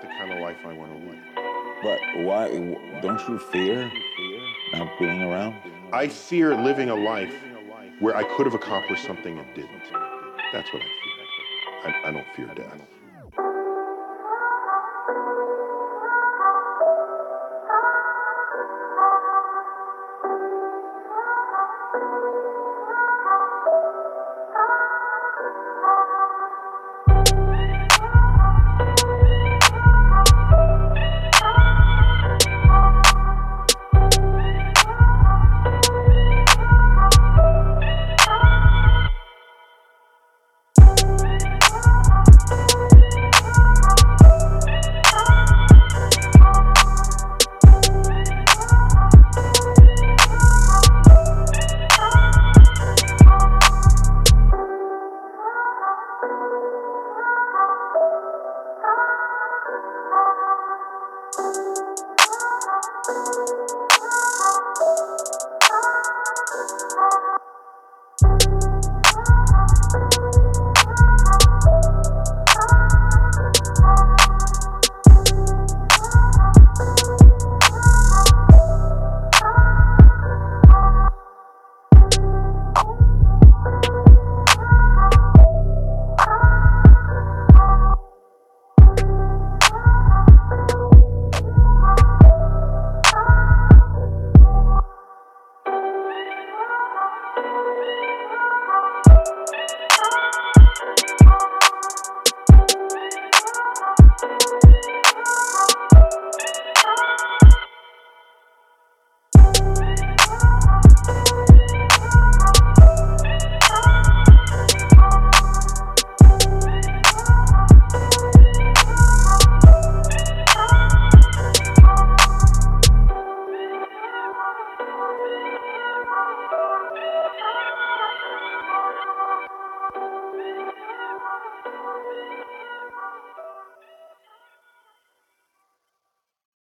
the kind of life I want to live. But why? Don't you fear not being around? I fear living a life where I could have accomplished something and didn't. That's what I fear. I, I don't fear death.